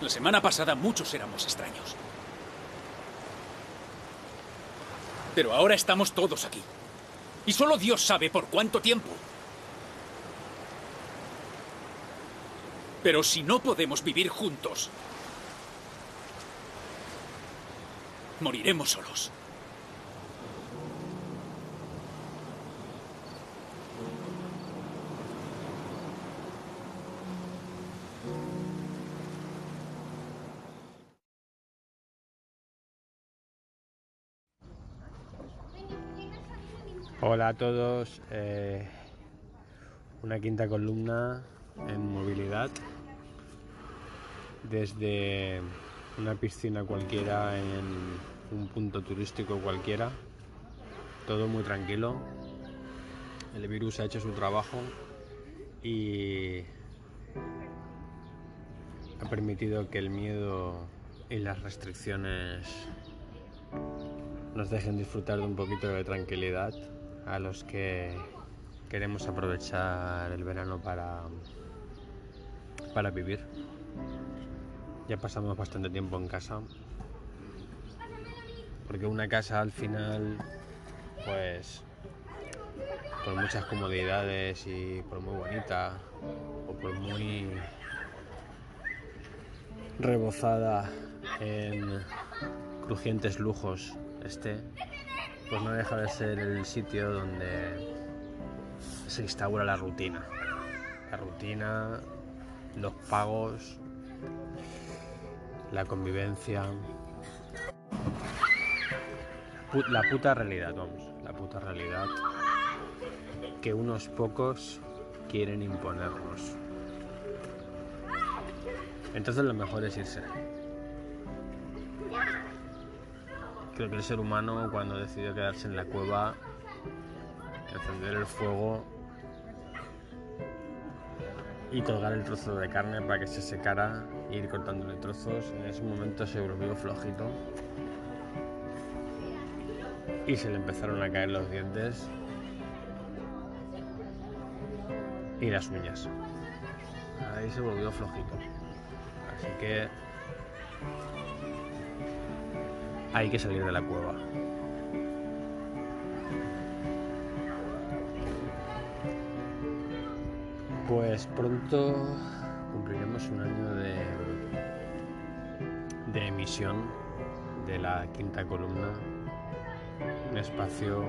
La semana pasada muchos éramos extraños. Pero ahora estamos todos aquí. Y solo Dios sabe por cuánto tiempo. Pero si no podemos vivir juntos, moriremos solos. Hola a todos, eh, una quinta columna en movilidad. Desde una piscina cualquiera en un punto turístico cualquiera, todo muy tranquilo, el virus ha hecho su trabajo y ha permitido que el miedo y las restricciones nos dejen disfrutar de un poquito de tranquilidad a los que queremos aprovechar el verano para, para vivir. Ya pasamos bastante tiempo en casa. Porque una casa al final, pues, por muchas comodidades y por muy bonita o por muy rebozada en crujientes lujos esté, pues no deja de ser el sitio donde se instaura la rutina. La rutina, los pagos, la convivencia. La puta realidad, vamos, la puta realidad que unos pocos quieren imponernos. Entonces lo mejor es irse. Que el ser humano cuando decidió quedarse en la cueva, encender el fuego y colgar el trozo de carne para que se secara e ir cortándole trozos, en ese momento se volvió flojito y se le empezaron a caer los dientes y las uñas. Ahí se volvió flojito. Así que hay que salir de la cueva. Pues pronto cumpliremos un año de, de emisión de la quinta columna, un espacio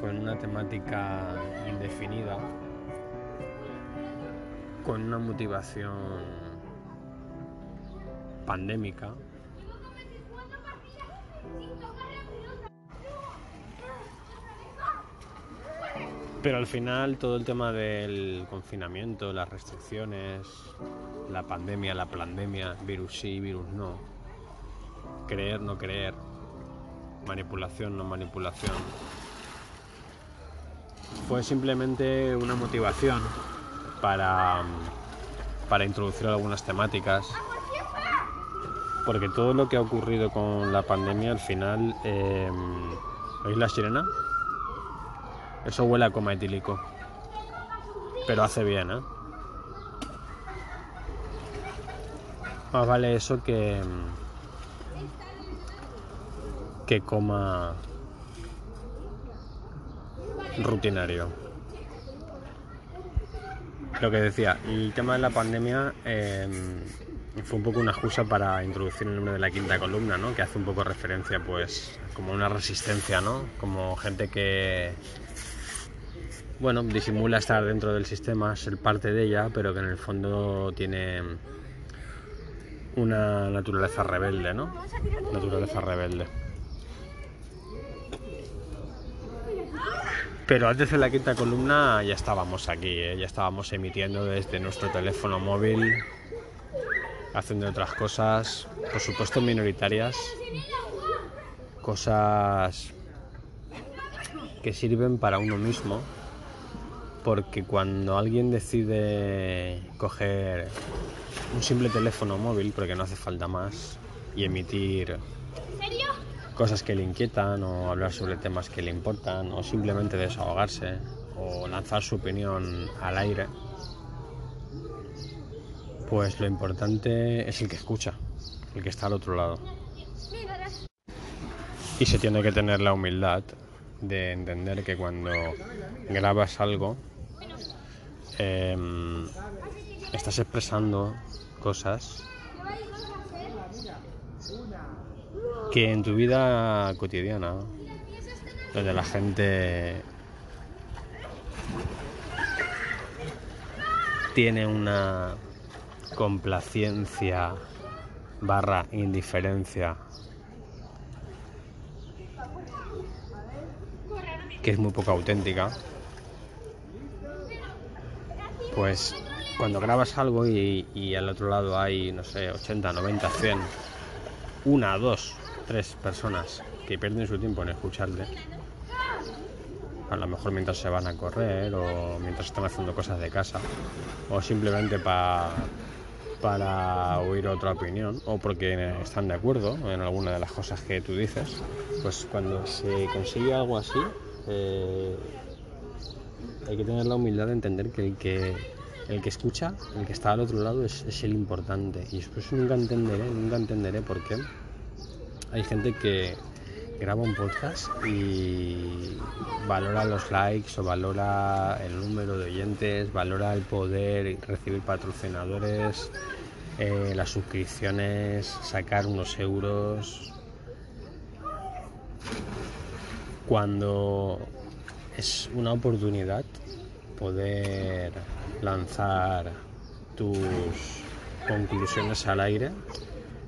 con una temática indefinida, con una motivación pandémica. Pero al final todo el tema del confinamiento, las restricciones, la pandemia, la pandemia, virus sí, virus no, creer, no creer, manipulación, no manipulación, fue simplemente una motivación para, para introducir algunas temáticas porque todo lo que ha ocurrido con la pandemia al final... Eh, ¿Oís la sirena? Eso huele a coma etílico. Pero hace bien, ¿eh? Más vale eso que... que coma rutinario. Lo que decía, el tema de la pandemia... Eh, fue un poco una excusa para introducir el nombre de la quinta columna, ¿no? Que hace un poco referencia, pues, como una resistencia, ¿no? Como gente que, bueno, disimula estar dentro del sistema, ser parte de ella, pero que en el fondo tiene una naturaleza rebelde, ¿no? Naturaleza rebelde. Pero antes de la quinta columna ya estábamos aquí, ¿eh? ya estábamos emitiendo desde nuestro teléfono móvil haciendo otras cosas, por supuesto minoritarias, cosas que sirven para uno mismo, porque cuando alguien decide coger un simple teléfono móvil, porque no hace falta más, y emitir cosas que le inquietan o hablar sobre temas que le importan o simplemente desahogarse o lanzar su opinión al aire, Pues lo importante es el que escucha, el que está al otro lado. Y se tiene que tener la humildad de entender que cuando grabas algo, em, estás expresando cosas que en tu vida cotidiana, donde la gente tiene una complacencia barra indiferencia que es muy poco auténtica, pues cuando grabas algo y, al otro lado hay, no sé, 80, 90, 100, una, dos, tres personas que pierden su tiempo en escucharte, a lo mejor mientras se van a correr o mientras están haciendo cosas de casa, o simplemente para para oír otra opinión o porque están de acuerdo en alguna de las cosas que tú dices, pues cuando se consigue algo así, eh, hay que tener la humildad de entender que el que, escucha, el que está al otro lado es, el importante. Y después nunca entenderé, nunca entenderé por qué hay gente que graba un podcast y valora los likes o valora el número de oyentes, valora el poder recibir patrocinadores, eh, las suscripciones, sacar unos euros, cuando es una oportunidad poder lanzar tus conclusiones al aire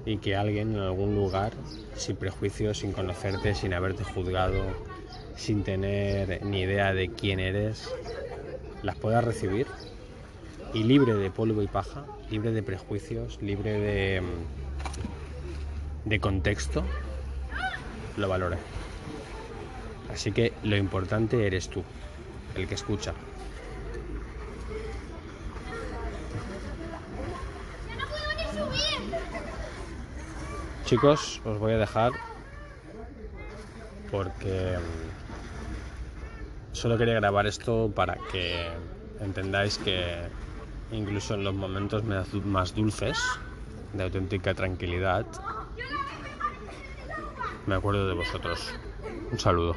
y que alguien en algún lugar, sin prejuicios, sin conocerte, sin haberte juzgado, sin tener ni idea de quién eres, las pueda recibir y libre de polvo y paja, libre de prejuicios, libre de, de contexto, lo valore. Así que lo importante eres tú, el que escucha. Chicos, os voy a dejar porque mm, solo quería grabar esto para que entendáis que incluso en los momentos más dulces de auténtica tranquilidad me acuerdo de vosotros. Un saludo.